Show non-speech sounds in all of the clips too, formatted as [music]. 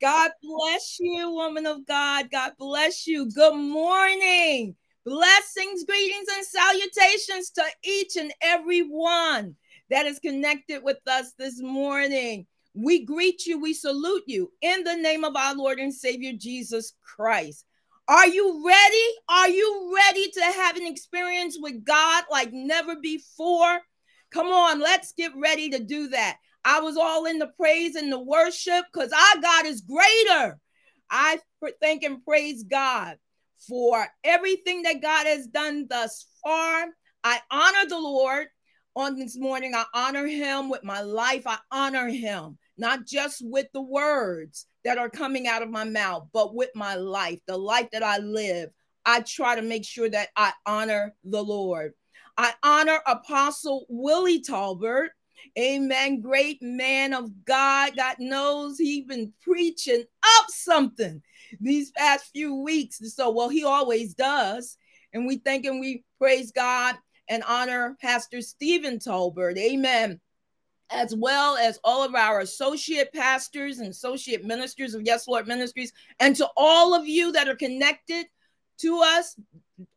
God bless you, woman of God. God bless you. Good morning. Blessings, greetings, and salutations to each and every one that is connected with us this morning. We greet you, we salute you in the name of our Lord and Savior Jesus Christ. Are you ready? Are you ready to have an experience with God like never before? Come on, let's get ready to do that. I was all in the praise and the worship because our God is greater. I thank and praise God for everything that God has done thus far. I honor the Lord on this morning. I honor him with my life. I honor him, not just with the words that are coming out of my mouth, but with my life, the life that I live. I try to make sure that I honor the Lord. I honor Apostle Willie Talbert. Amen. Great man of God. God knows he's been preaching up something these past few weeks. So, well, he always does. And we thank and we praise God and honor Pastor Stephen Tolbert. Amen. As well as all of our associate pastors and associate ministers of Yes Lord Ministries, and to all of you that are connected to us,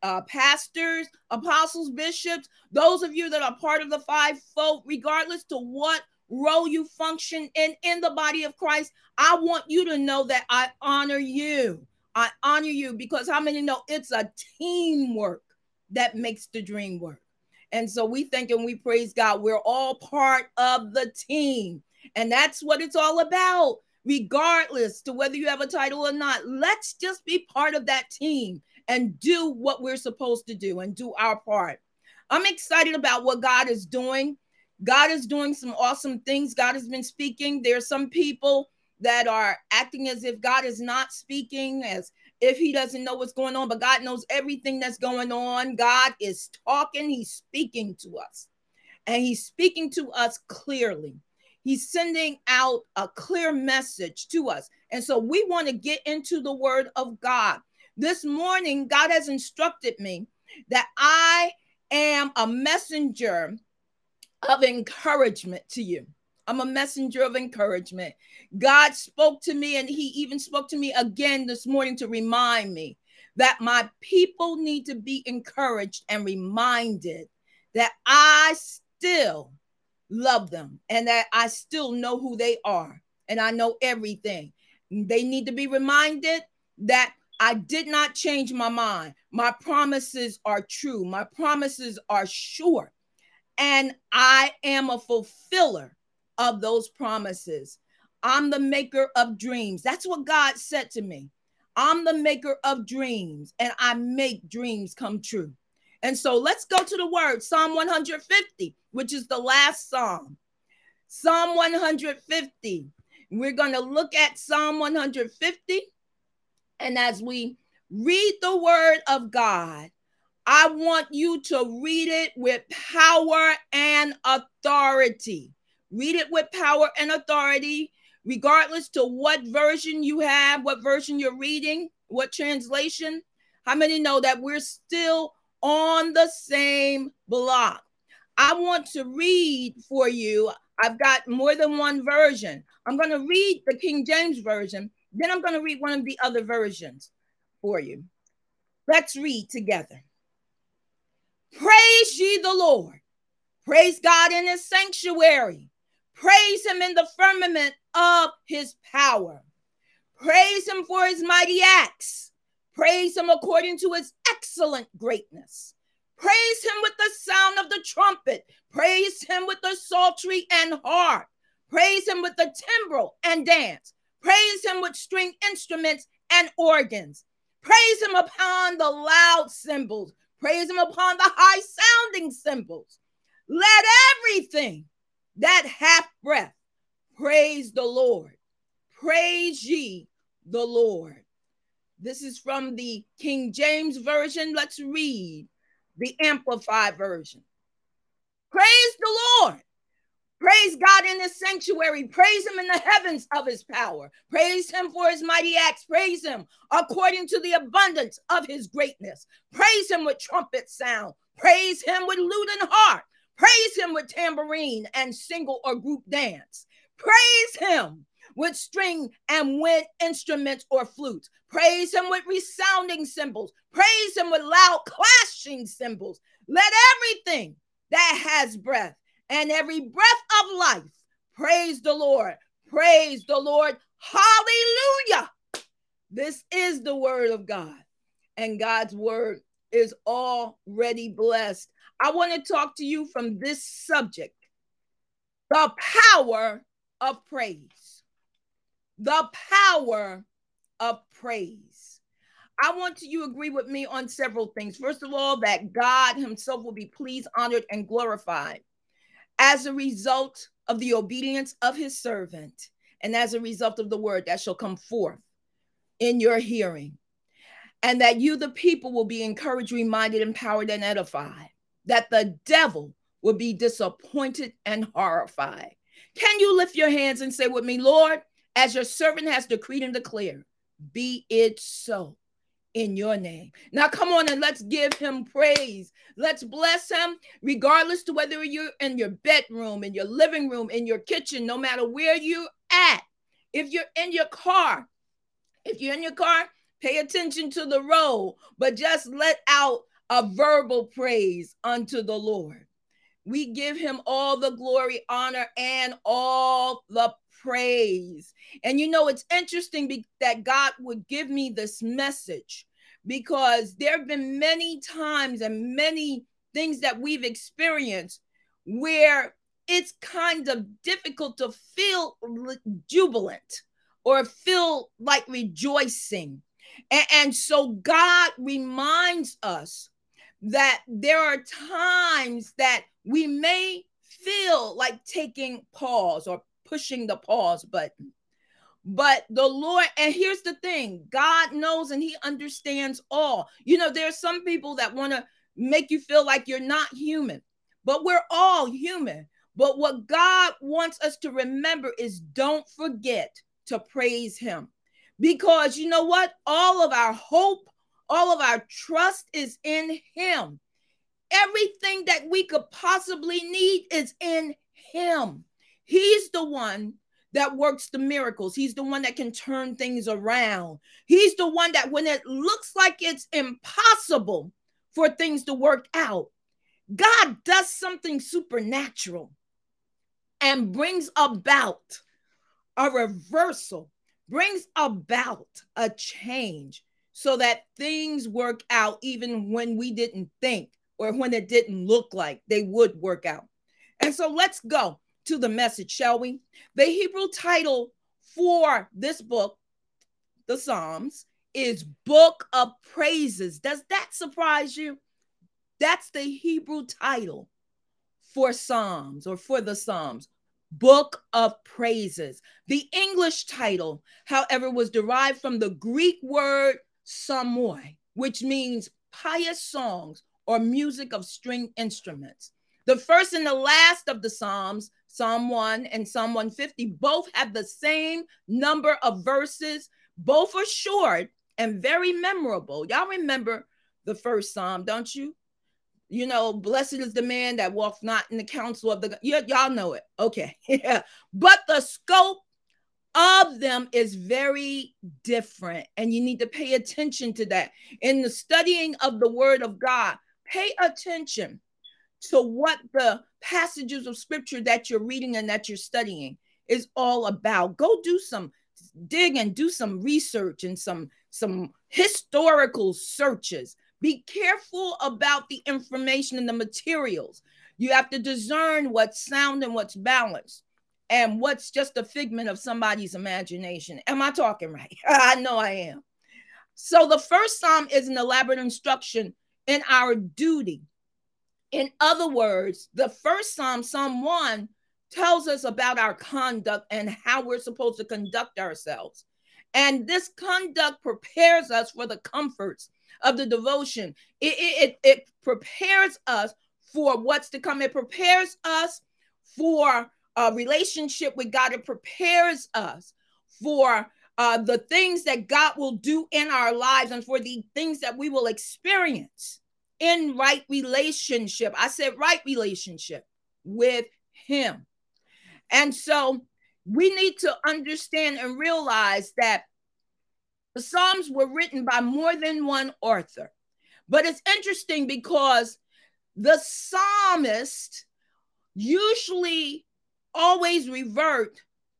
uh, pastors, apostles, bishops, those of you that are part of the fivefold, regardless to what role you function in in the body of Christ, I want you to know that I honor you. I honor you because how many know it's a teamwork that makes the dream work. And so we thank and we praise God. We're all part of the team. And that's what it's all about, regardless to whether you have a title or not. Let's just be part of that team and do what we're supposed to do and do our part. I'm excited about what God is doing. God is doing some awesome things. God has been speaking. There are some people that are acting as if God is not speaking, as if he doesn't know what's going on, but God knows everything that's going on. God is talking, he's speaking to us, and he's speaking to us clearly. He's sending out a clear message to us. And so we want to get into the word of God. This morning, God has instructed me that I am a messenger of encouragement to you. I'm a messenger of encouragement. God spoke to me, and He even spoke to me again this morning to remind me that my people need to be encouraged and reminded that I still love them and that I still know who they are and I know everything. They need to be reminded that I did not change my mind. My promises are true, my promises are sure, and I am a fulfiller of those promises. I'm the maker of dreams. That's what God said to me. I'm the maker of dreams, and I make dreams come true. And so let's go to the word Psalm 150, which is the last psalm. Psalm 150. We're going to look at Psalm 150. And as we read the word of God, I want you to read it with power and authority. Read it with power and authority, regardless to what version you have, what version you're reading, what translation. How many know that we're still on the same block? I want to read for you. I've got more than one version. I'm going to read the King James Version, then I'm going to read one of the other versions for you. Let's read together. Praise ye the Lord. Praise God in his sanctuary. Praise him in the firmament of his power. Praise him for his mighty acts. Praise him according to his excellent greatness. Praise him with the sound of the trumpet. Praise him with the psaltery and harp. Praise him with the timbrel and dance. Praise him with string instruments and organs. Praise him upon the loud cymbals. Praise him upon the high sounding cymbals. Let everything that hath breath, praise the Lord. Praise ye the Lord. This is from the King James Version. Let's read the Amplified Version. Praise the Lord. Praise God in his sanctuary. Praise him in the heavens of his power. Praise him for his mighty acts. Praise him according to the abundance of his greatness. Praise him with trumpet sound. Praise him with lute and harp. Praise him with tambourine and single or group dance. Praise him with string and wind instruments or flutes. Praise him with resounding cymbals. Praise him with loud clashing cymbals. Let everything that has breath and every breath of life praise the Lord. Praise the Lord. Hallelujah. This is the word of God, and God's word is already blessed. I want to talk to you from this subject the power of praise. The power of praise. I want you to agree with me on several things. First of all, that God Himself will be pleased, honored, and glorified as a result of the obedience of His servant and as a result of the word that shall come forth in your hearing. And that you, the people, will be encouraged, reminded, empowered, and edified. That the devil will be disappointed and horrified. Can you lift your hands and say with me, Lord, as your servant has decreed and declared, be it so in your name. Now, come on and let's give him praise. Let's bless him, regardless to whether you're in your bedroom, in your living room, in your kitchen, no matter where you're at. If you're in your car, if you're in your car, pay attention to the road, but just let out a verbal praise unto the Lord. We give him all the glory, honor, and all the praise. And you know, it's interesting be- that God would give me this message because there have been many times and many things that we've experienced where it's kind of difficult to feel jubilant or feel like rejoicing. And, and so God reminds us that there are times that we may feel like taking pause or pushing the pause button. But the Lord, and here's the thing God knows and He understands all. You know, there are some people that want to make you feel like you're not human, but we're all human. But what God wants us to remember is don't forget to praise Him. Because you know what? All of our hope, all of our trust is in Him. Everything that we could possibly need is in Him. He's the one that works the miracles. He's the one that can turn things around. He's the one that, when it looks like it's impossible for things to work out, God does something supernatural and brings about a reversal, brings about a change so that things work out even when we didn't think or when it didn't look like they would work out. And so let's go to the message, shall we? The Hebrew title for this book, the Psalms, is Book of Praises. Does that surprise you? That's the Hebrew title for Psalms or for the Psalms. Book of Praises. The English title, however, was derived from the Greek word psalmoi, which means pious songs or music of string instruments. The first and the last of the Psalms, Psalm 1 and Psalm 150, both have the same number of verses. Both are short and very memorable. Y'all remember the first Psalm, don't you? You know, blessed is the man that walks not in the counsel of the y- y'all know it. Okay. [laughs] yeah. But the scope of them is very different and you need to pay attention to that. In the studying of the word of God, pay attention to what the passages of scripture that you're reading and that you're studying is all about. Go do some dig and do some research and some some historical searches be careful about the information and the materials. You have to discern what's sound and what's balanced and what's just a figment of somebody's imagination. Am I talking right? [laughs] I know I am. So the first psalm is an elaborate instruction in our duty. In other words, the first psalm, Psalm 1, tells us about our conduct and how we're supposed to conduct ourselves. And this conduct prepares us for the comforts of the devotion. It, it, it prepares us for what's to come. It prepares us for a relationship with God. It prepares us for uh, the things that God will do in our lives and for the things that we will experience in right relationship. I said right relationship with Him. And so we need to understand and realize that the Psalms were written by more than one author. But it's interesting because the psalmist usually always revert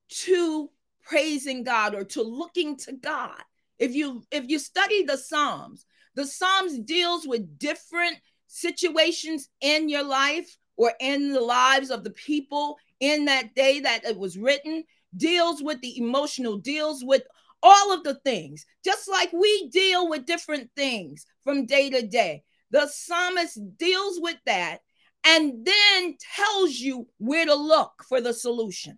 to praising God or to looking to God. If you if you study the Psalms, the Psalms deals with different situations in your life or in the lives of the people in that day that it was written, deals with the emotional, deals with all of the things, just like we deal with different things from day to day. The psalmist deals with that and then tells you where to look for the solution.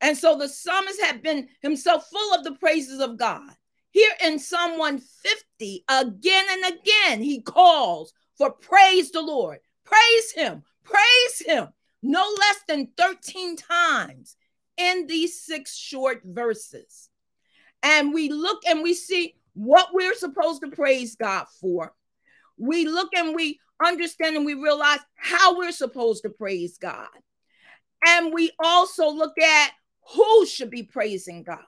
And so the psalmist had been himself full of the praises of God. Here in Psalm 150, again and again, he calls for praise the Lord. Praise him, praise him, no less than 13 times in these six short verses. And we look and we see what we're supposed to praise God for. We look and we understand and we realize how we're supposed to praise God. And we also look at who should be praising God.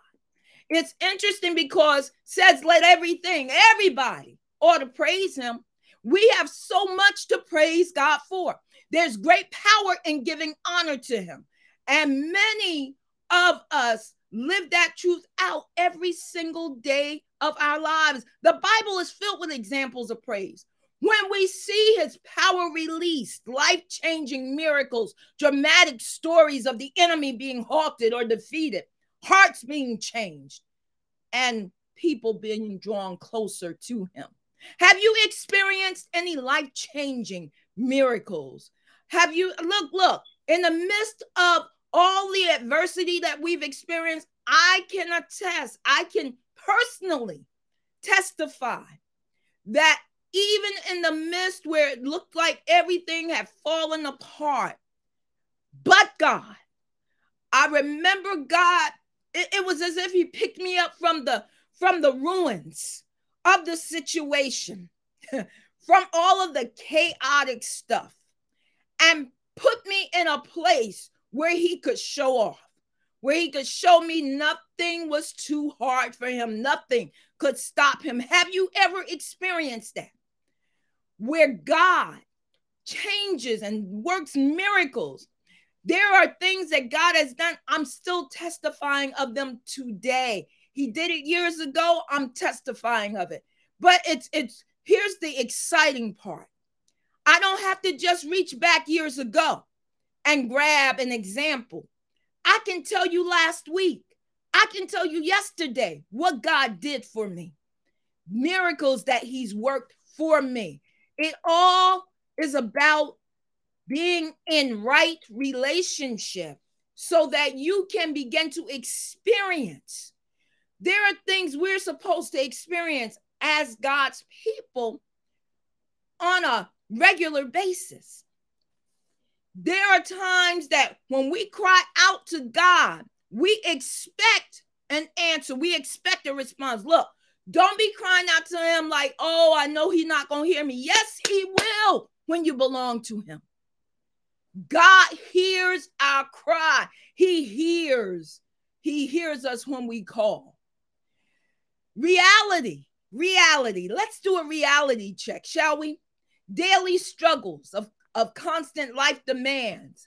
It's interesting because says let everything, everybody ought to praise him. We have so much to praise God for. There's great power in giving honor to him. And many of us live that truth out every single day of our lives. The Bible is filled with examples of praise. When we see his power released, life changing miracles, dramatic stories of the enemy being halted or defeated, hearts being changed, and people being drawn closer to him. Have you experienced any life changing miracles? Have you, look, look, in the midst of all the adversity that we've experienced, I can attest, I can personally testify that even in the midst where it looked like everything had fallen apart, but God, I remember God, it, it was as if He picked me up from the from the ruins of the situation, [laughs] from all of the chaotic stuff, and put me in a place where He could show off where he could show me nothing was too hard for him, nothing could stop him. Have you ever experienced that? Where God changes and works miracles. There are things that God has done. I'm still testifying of them today. He did it years ago. I'm testifying of it. But it's it's here's the exciting part. I don't have to just reach back years ago and grab an example. I can tell you last week, I can tell you yesterday what God did for me, miracles that He's worked for me. It all is about being in right relationship so that you can begin to experience. There are things we're supposed to experience as God's people on a regular basis. There are times that when we cry out to God, we expect an answer. We expect a response. Look, don't be crying out to him like, oh, I know he's not going to hear me. Yes, he will when you belong to him. God hears our cry. He hears. He hears us when we call. Reality, reality. Let's do a reality check, shall we? Daily struggles of of constant life demands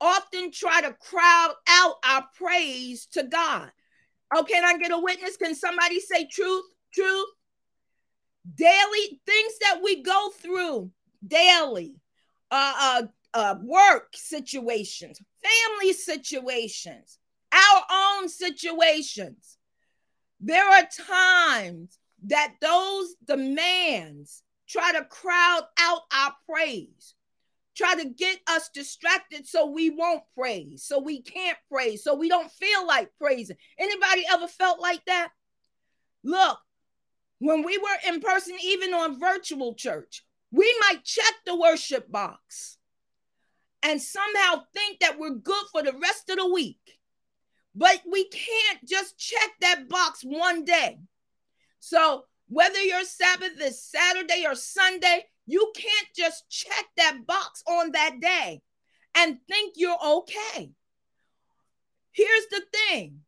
often try to crowd out our praise to God. Oh, can I get a witness? Can somebody say truth? Truth? Daily things that we go through daily, uh, uh, uh, work situations, family situations, our own situations. There are times that those demands try to crowd out our praise, try to get us distracted so we won't praise, so we can't praise, so we don't feel like praising. Anybody ever felt like that? Look, when we were in person, even on virtual church, we might check the worship box and somehow think that we're good for the rest of the week. But we can't just check that box one day. So whether your Sabbath is Saturday or Sunday, you can't just check that box on that day and think you're okay. here's the thing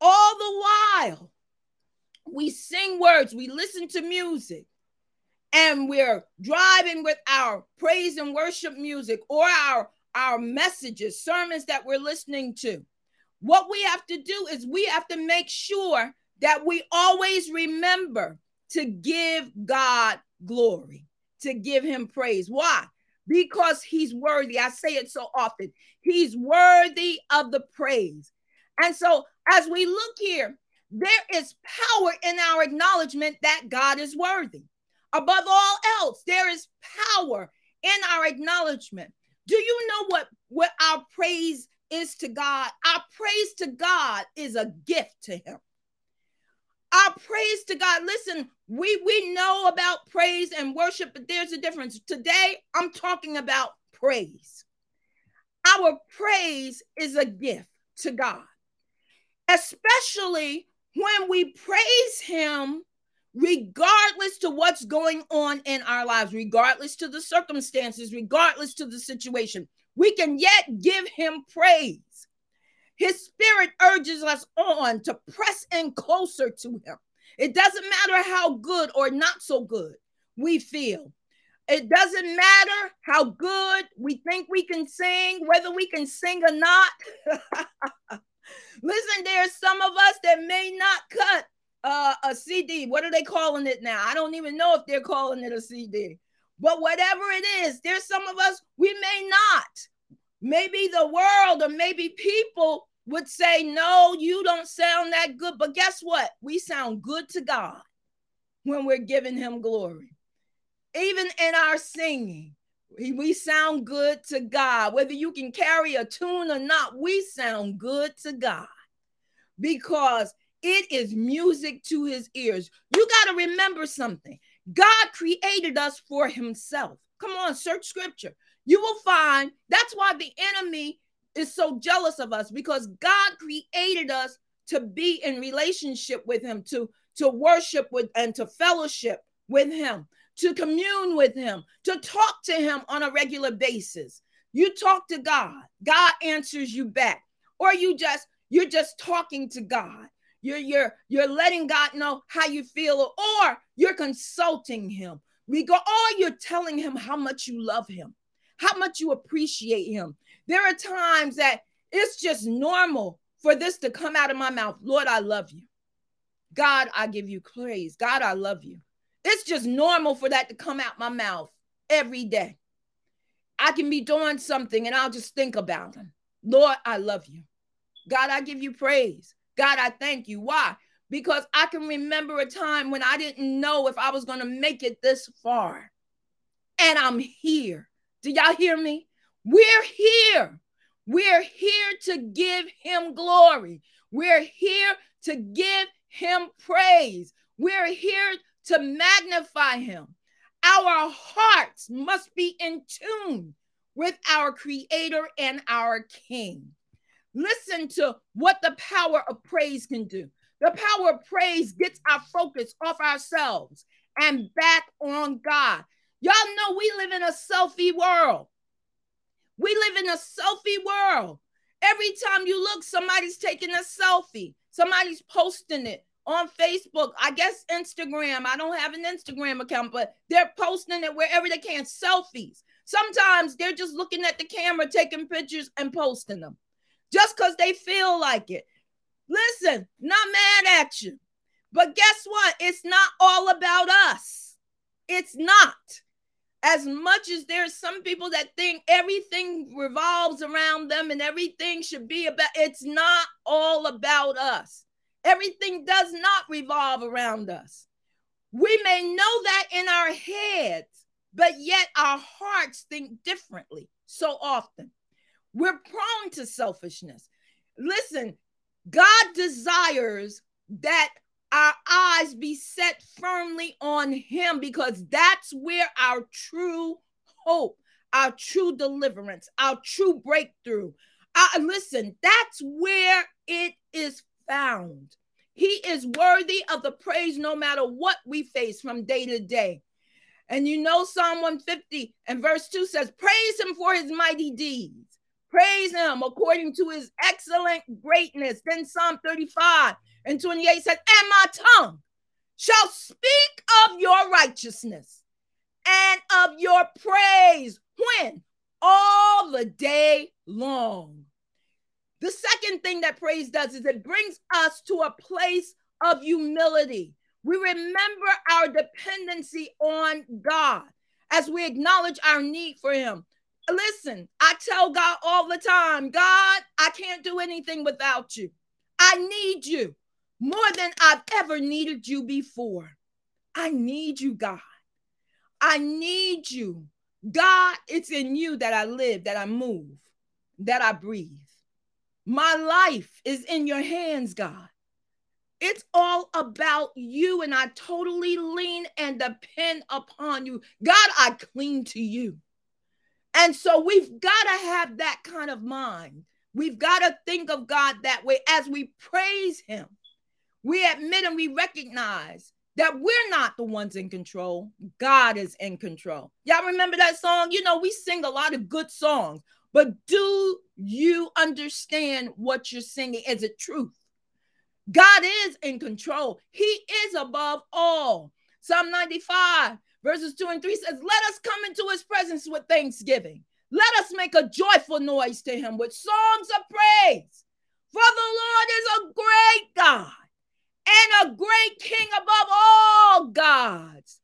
all the while, we sing words, we listen to music, and we're driving with our praise and worship music or our, our messages, sermons that we're listening to. What we have to do is we have to make sure that we always remember to give God glory, to give him praise. Why? Because he's worthy. I say it so often. He's worthy of the praise. And so, as we look here, there is power in our acknowledgement that God is worthy. Above all else, there is power in our acknowledgement. Do you know what, what our praise is to God? Our praise to God is a gift to Him. Our praise to God. Listen, we we know about praise and worship, but there's a difference. Today, I'm talking about praise. Our praise is a gift to God especially when we praise him regardless to what's going on in our lives regardless to the circumstances regardless to the situation we can yet give him praise. His spirit urges us on to press in closer to him. It doesn't matter how good or not so good we feel. It doesn't matter how good we think we can sing whether we can sing or not. [laughs] Listen, there's some of us that may not cut uh, a CD. What are they calling it now? I don't even know if they're calling it a CD. But whatever it is, there's some of us we may not. Maybe the world or maybe people would say, No, you don't sound that good. But guess what? We sound good to God when we're giving Him glory. Even in our singing, we sound good to God. Whether you can carry a tune or not, we sound good to God because it is music to his ears. You got to remember something God created us for himself. Come on, search scripture. You will find that's why the enemy is so jealous of us because God created us to be in relationship with him, to, to worship with and to fellowship with him to commune with him, to talk to him on a regular basis. You talk to God, God answers you back. Or you just you're just talking to God. You're you're you're letting God know how you feel or you're consulting him. We go or you're telling him how much you love him, how much you appreciate him. There are times that it's just normal for this to come out of my mouth. Lord, I love you. God, I give you praise. God, I love you. It's just normal for that to come out my mouth every day. I can be doing something and I'll just think about him. Lord, I love you. God, I give you praise. God, I thank you. Why? Because I can remember a time when I didn't know if I was going to make it this far. And I'm here. Do y'all hear me? We're here. We're here to give him glory. We're here to give him praise. We're here to magnify him. Our hearts must be in tune with our creator and our king. Listen to what the power of praise can do. The power of praise gets our focus off ourselves and back on God. Y'all know we live in a selfie world. We live in a selfie world. Every time you look, somebody's taking a selfie, somebody's posting it on Facebook, I guess Instagram. I don't have an Instagram account, but they're posting it wherever they can. Selfies. Sometimes they're just looking at the camera, taking pictures and posting them just because they feel like it. Listen, not mad at you. But guess what? It's not all about us. It's not. As much as there's some people that think everything revolves around them and everything should be about, it's not all about us. Everything does not revolve around us. We may know that in our heads, but yet our hearts think differently so often. We're prone to selfishness. Listen, God desires that our eyes be set firmly on Him because that's where our true hope, our true deliverance, our true breakthrough. Uh, listen, that's where it is found. He is worthy of the praise no matter what we face from day to day. And you know, Psalm 150 and verse 2 says, Praise him for his mighty deeds. Praise him according to his excellent greatness. Then Psalm 35 and 28 says, And my tongue shall speak of your righteousness and of your praise. When? All the day long. The second thing that praise does is it brings us to a place of humility. We remember our dependency on God as we acknowledge our need for Him. Listen, I tell God all the time, God, I can't do anything without you. I need you more than I've ever needed you before. I need you, God. I need you. God, it's in you that I live, that I move, that I breathe. My life is in your hands, God. It's all about you, and I totally lean and depend upon you. God, I cling to you. And so we've got to have that kind of mind. We've got to think of God that way as we praise Him. We admit and we recognize that we're not the ones in control. God is in control. Y'all remember that song? You know, we sing a lot of good songs, but do you understand what you're singing? Is it truth? God is in control. He is above all. Psalm 95, verses 2 and 3 says, Let us come into his presence with thanksgiving. Let us make a joyful noise to him with songs of praise. For the Lord is a great God and a great king above all gods.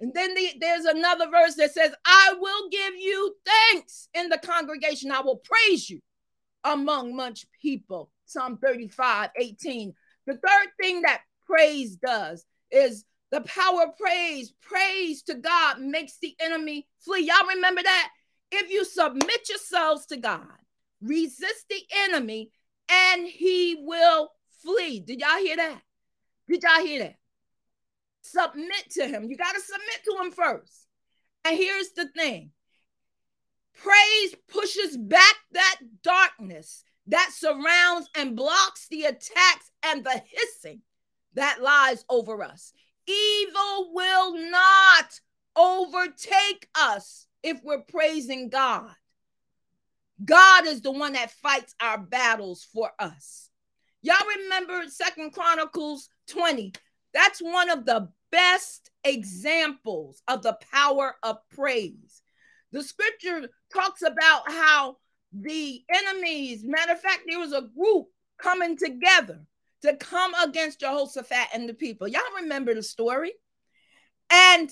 And then the, there's another verse that says, I will give you thanks in the congregation. I will praise you among much people. Psalm 35, 18. The third thing that praise does is the power of praise. Praise to God makes the enemy flee. Y'all remember that? If you submit yourselves to God, resist the enemy, and he will flee. Did y'all hear that? Did y'all hear that? Submit to him. You got to submit to him first. And here's the thing praise pushes back that darkness that surrounds and blocks the attacks and the hissing that lies over us. Evil will not overtake us if we're praising God. God is the one that fights our battles for us. Y'all remember Second Chronicles 20? That's one of the best examples of the power of praise. The scripture talks about how the enemies, matter of fact, there was a group coming together to come against Jehoshaphat and the people. Y'all remember the story? And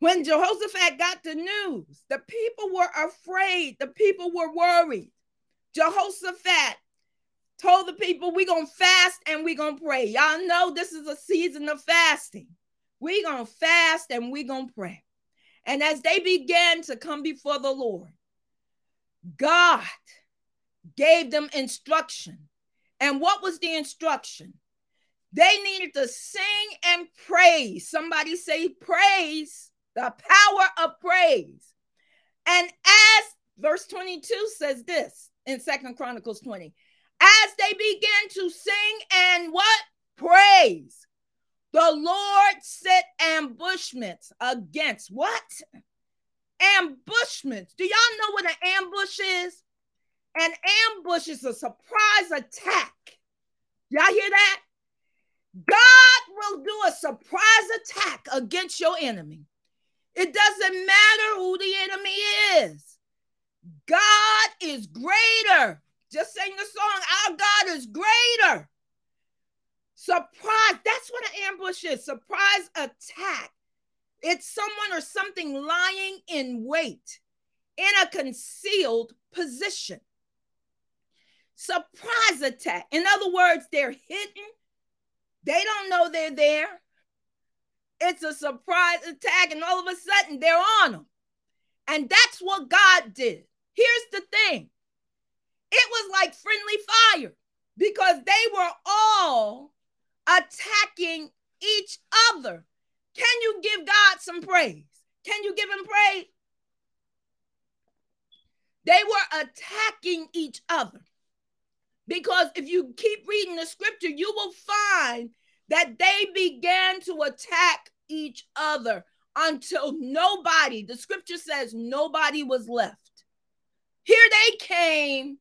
when Jehoshaphat got the news, the people were afraid, the people were worried. Jehoshaphat told the people, We're going to fast and we're going to pray. Y'all know this is a season of fasting. We're going to fast and we're going to pray. And as they began to come before the Lord, God gave them instruction. And what was the instruction? They needed to sing and praise. Somebody say praise, the power of praise. And as verse 22 says this in Second Chronicles 20, as they began to sing and what? Praise. The Lord set ambushments against what? Ambushments. Do y'all know what an ambush is? An ambush is a surprise attack. Y'all hear that? God will do a surprise attack against your enemy. It doesn't matter who the enemy is. God is greater. Just sing the song, Our God is greater. Surprise. That's what an ambush is surprise attack. It's someone or something lying in wait in a concealed position. Surprise attack. In other words, they're hidden. They don't know they're there. It's a surprise attack, and all of a sudden they're on them. And that's what God did. Here's the thing it was like friendly fire because they were all attacking each other. Can you give God some praise? Can you give him praise? They were attacking each other. Because if you keep reading the scripture, you will find that they began to attack each other until nobody, the scripture says, nobody was left. Here they came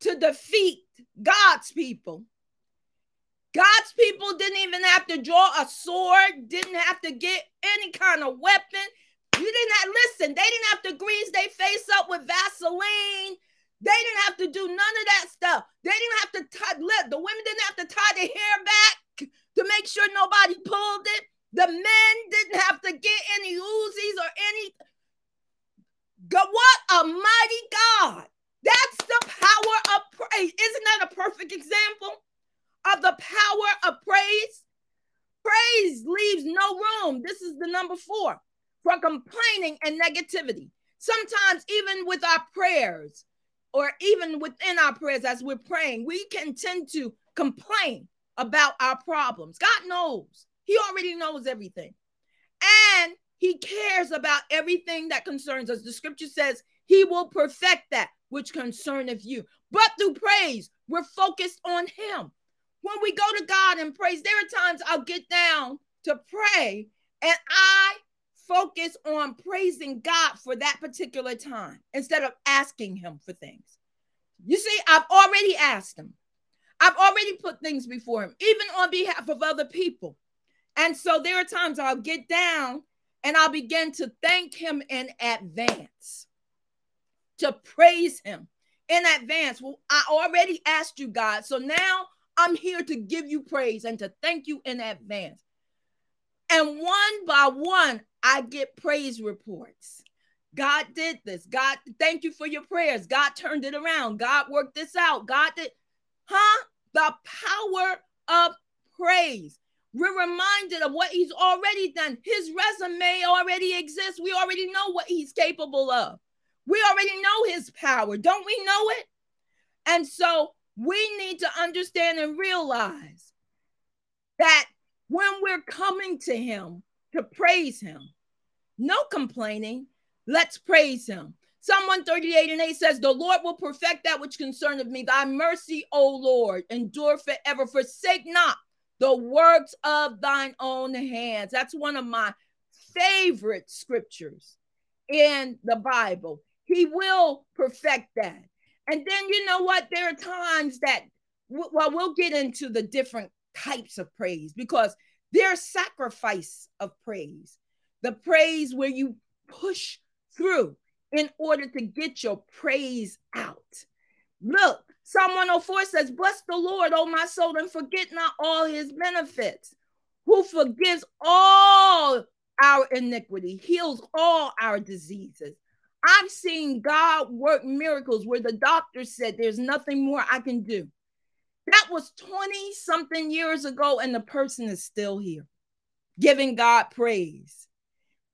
to defeat God's people. God's people didn't even have to draw a sword, didn't have to get any kind of weapon. You didn't have, listen, they didn't have to grease their face up with Vaseline. They didn't have to do none of that stuff. They didn't have to tie, the women didn't have to tie their hair back to make sure nobody pulled it. The men didn't have to get any Uzis or any. God, what a mighty God. That's the power of praise. Isn't that a perfect example of the power of praise? Praise leaves no room. This is the number four for complaining and negativity. Sometimes, even with our prayers, or even within our prayers as we're praying, we can tend to complain about our problems. God knows, He already knows everything. And He cares about everything that concerns us. The scripture says, He will perfect that which concerneth you. But through praise, we're focused on Him. When we go to God and praise, there are times I'll get down to pray and I focus on praising God for that particular time instead of asking Him for things. You see, I've already asked Him, I've already put things before Him, even on behalf of other people. And so there are times I'll get down and I'll begin to thank Him in advance, to praise Him in advance. Well, I already asked you, God. So now I'm here to give you praise and to thank you in advance. And one by one, I get praise reports. God did this. God, thank you for your prayers. God turned it around. God worked this out. God did, huh? The power of praise. We're reminded of what he's already done. His resume already exists. We already know what he's capable of. We already know his power. Don't we know it? And so we need to understand and realize that when we're coming to him to praise him, no complaining, let's praise him. Psalm 138 and 8 says, The Lord will perfect that which concerneth me. Thy mercy, O Lord, endure forever. Forsake not the works of thine own hands. That's one of my favorite scriptures in the Bible. He will perfect that. And then you know what? There are times that, well, we'll get into the different types of praise because there's sacrifice of praise. The praise where you push through in order to get your praise out. Look, Psalm 104 says, Bless the Lord, O my soul, and forget not all his benefits, who forgives all our iniquity, heals all our diseases. I've seen God work miracles where the doctor said, There's nothing more I can do. That was 20 something years ago, and the person is still here, giving God praise.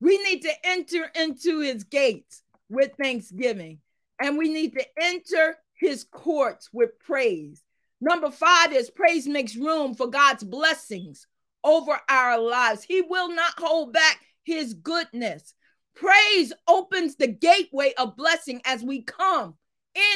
We need to enter into his gates with thanksgiving, and we need to enter his courts with praise. Number five is praise makes room for God's blessings over our lives. He will not hold back his goodness. Praise opens the gateway of blessing as we come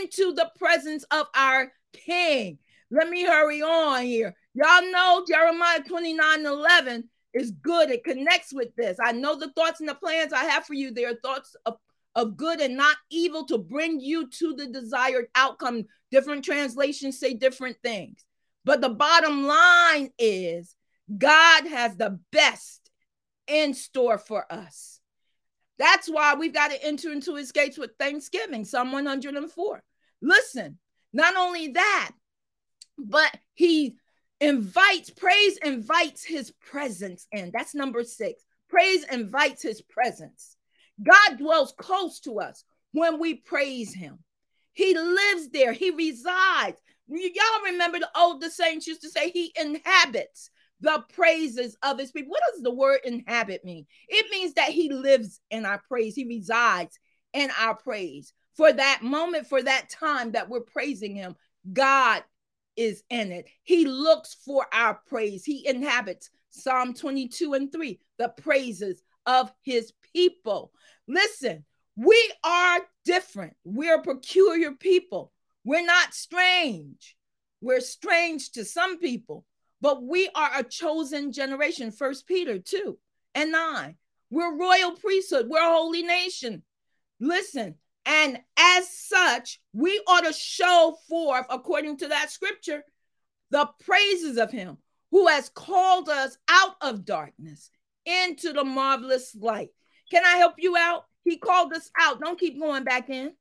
into the presence of our King. Let me hurry on here. Y'all know Jeremiah 29 11 is good. It connects with this. I know the thoughts and the plans I have for you. They are thoughts of, of good and not evil to bring you to the desired outcome. Different translations say different things. But the bottom line is God has the best in store for us. That's why we've got to enter into his gates with thanksgiving. Psalm 104. Listen, not only that, but he invites, praise invites his presence in. That's number six. Praise invites his presence. God dwells close to us when we praise him. He lives there, he resides. Y'all remember the old the saints used to say he inhabits the praises of his people. What does the word inhabit mean? It means that he lives in our praise, he resides in our praise. For that moment, for that time that we're praising him, God is in it. He looks for our praise. He inhabits Psalm 22 and 3, the praises of his people. Listen, we are different. We're peculiar people. We're not strange. We're strange to some people, but we are a chosen generation. First Peter 2 and 9. We're royal priesthood. We're a holy nation. Listen, And as such, we ought to show forth, according to that scripture, the praises of him who has called us out of darkness into the marvelous light. Can I help you out? He called us out. Don't keep going back in.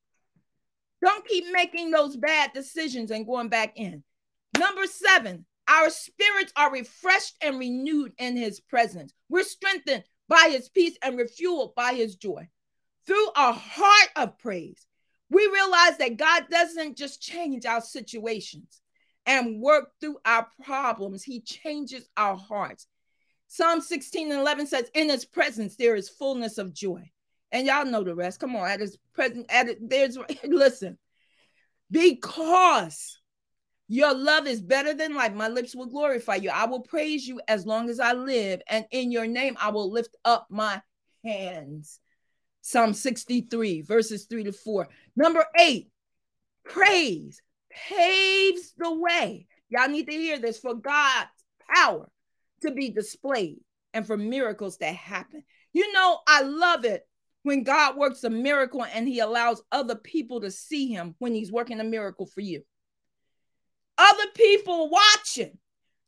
Don't keep making those bad decisions and going back in. Number seven, our spirits are refreshed and renewed in his presence. We're strengthened by his peace and refueled by his joy. Through a heart of praise, we realize that God doesn't just change our situations and work through our problems, he changes our hearts. Psalm 16 and 11 says, In his presence there is fullness of joy. And y'all know the rest. Come on, at his presence, at there's [laughs] listen, because your love is better than life. My lips will glorify you. I will praise you as long as I live, and in your name I will lift up my hands. Psalm 63, verses 3 to 4. Number eight, praise paves the way. Y'all need to hear this for God's power to be displayed and for miracles to happen. You know, I love it when God works a miracle and he allows other people to see him when he's working a miracle for you. Other people watching.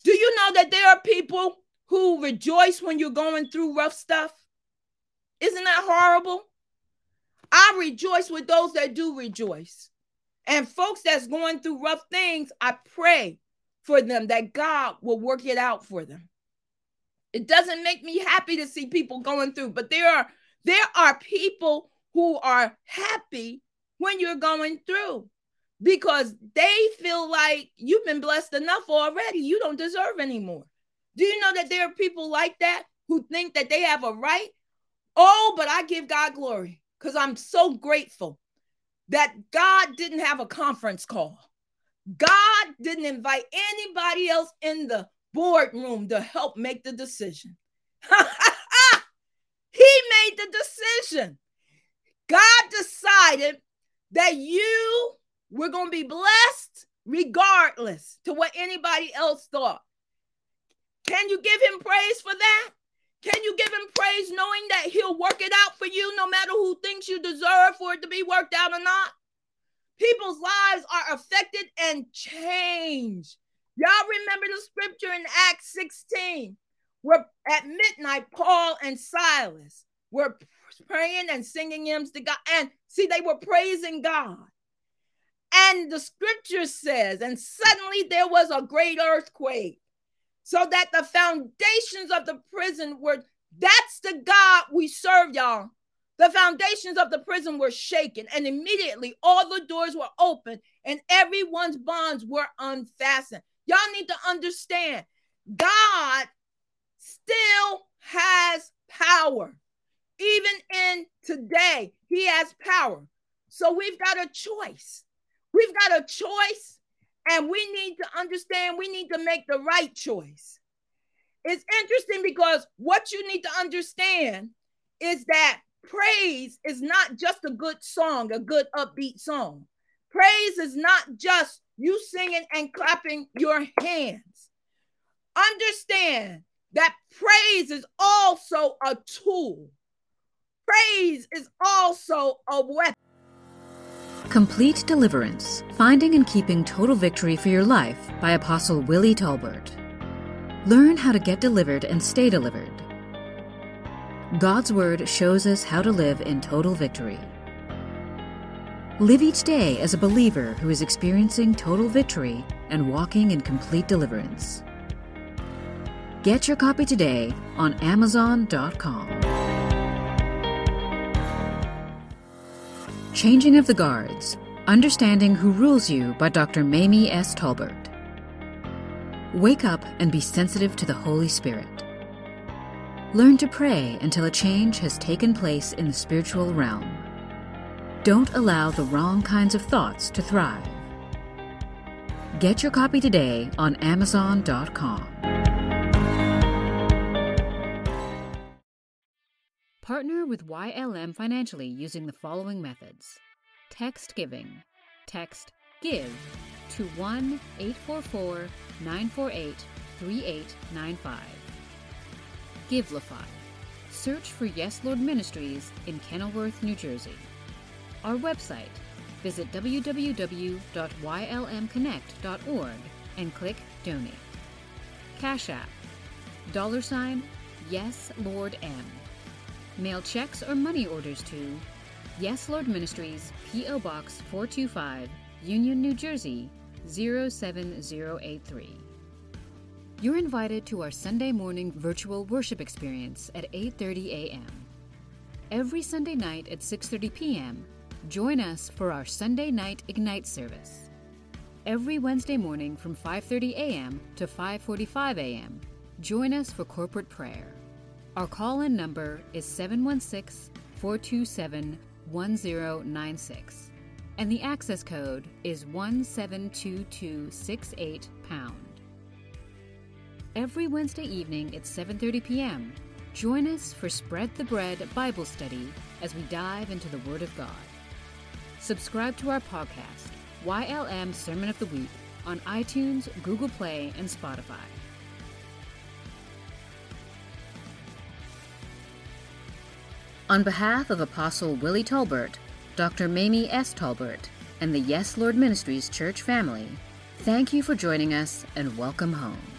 Do you know that there are people who rejoice when you're going through rough stuff? Isn't that horrible? I rejoice with those that do rejoice. And folks that's going through rough things, I pray for them that God will work it out for them. It doesn't make me happy to see people going through, but there are there are people who are happy when you're going through because they feel like you've been blessed enough already. You don't deserve anymore. Do you know that there are people like that who think that they have a right? Oh, but I give God glory because I'm so grateful that God didn't have a conference call. God didn't invite anybody else in the boardroom to help make the decision. [laughs] he made the decision. God decided that you were going to be blessed regardless to what anybody else thought. Can you give him praise for that? Can you give him praise knowing that he'll work it out for you no matter who thinks you deserve for it to be worked out or not? People's lives are affected and changed. Y'all remember the scripture in Acts 16 where at midnight, Paul and Silas were praying and singing hymns to God. And see, they were praising God. And the scripture says, and suddenly there was a great earthquake so that the foundations of the prison were that's the God we serve, y'all. The foundations of the prison were shaken, and immediately all the doors were open and everyone's bonds were unfastened. Y'all need to understand God still has power. Even in today, He has power. So we've got a choice. We've got a choice and we need to understand we need to make the right choice. It's interesting because what you need to understand is that praise is not just a good song, a good upbeat song. Praise is not just you singing and clapping your hands. Understand that praise is also a tool. Praise is also a weapon. Complete Deliverance Finding and Keeping Total Victory for Your Life by Apostle Willie Talbert. Learn how to get delivered and stay delivered. God's Word shows us how to live in total victory. Live each day as a believer who is experiencing total victory and walking in complete deliverance. Get your copy today on Amazon.com. Changing of the Guards Understanding Who Rules You by Dr. Mamie S. Talbert. Wake up and be sensitive to the Holy Spirit. Learn to pray until a change has taken place in the spiritual realm. Don't allow the wrong kinds of thoughts to thrive. Get your copy today on Amazon.com. Partner with YLM financially using the following methods text giving. Text GIVE to 1 844 948 3895. Givelify. Search for Yes Lord Ministries in Kenilworth, New Jersey. our website. Visit www.ylmconnect.org and click Donate. Cash App, dollar sign, Yes Lord M. Mail checks or money orders to Yes Lord Ministries, P.O. Box 425, Union, New Jersey 07083. You're invited to our Sunday morning virtual worship experience at 8:30 a.m. Every Sunday night at 6:30 p.m., join us for our Sunday night Ignite service. Every Wednesday morning from 5:30 a.m. to 5:45 a.m., join us for corporate prayer. Our call-in number is 716-427-1096, and the access code is 172268 pound. Every Wednesday evening at 7:30 p.m., join us for Spread the Bread Bible study as we dive into the Word of God. Subscribe to our podcast, YLM Sermon of the Week, on iTunes, Google Play, and Spotify. On behalf of Apostle Willie Talbert, Dr. Mamie S. Talbert, and the Yes Lord Ministries church family, thank you for joining us and welcome home.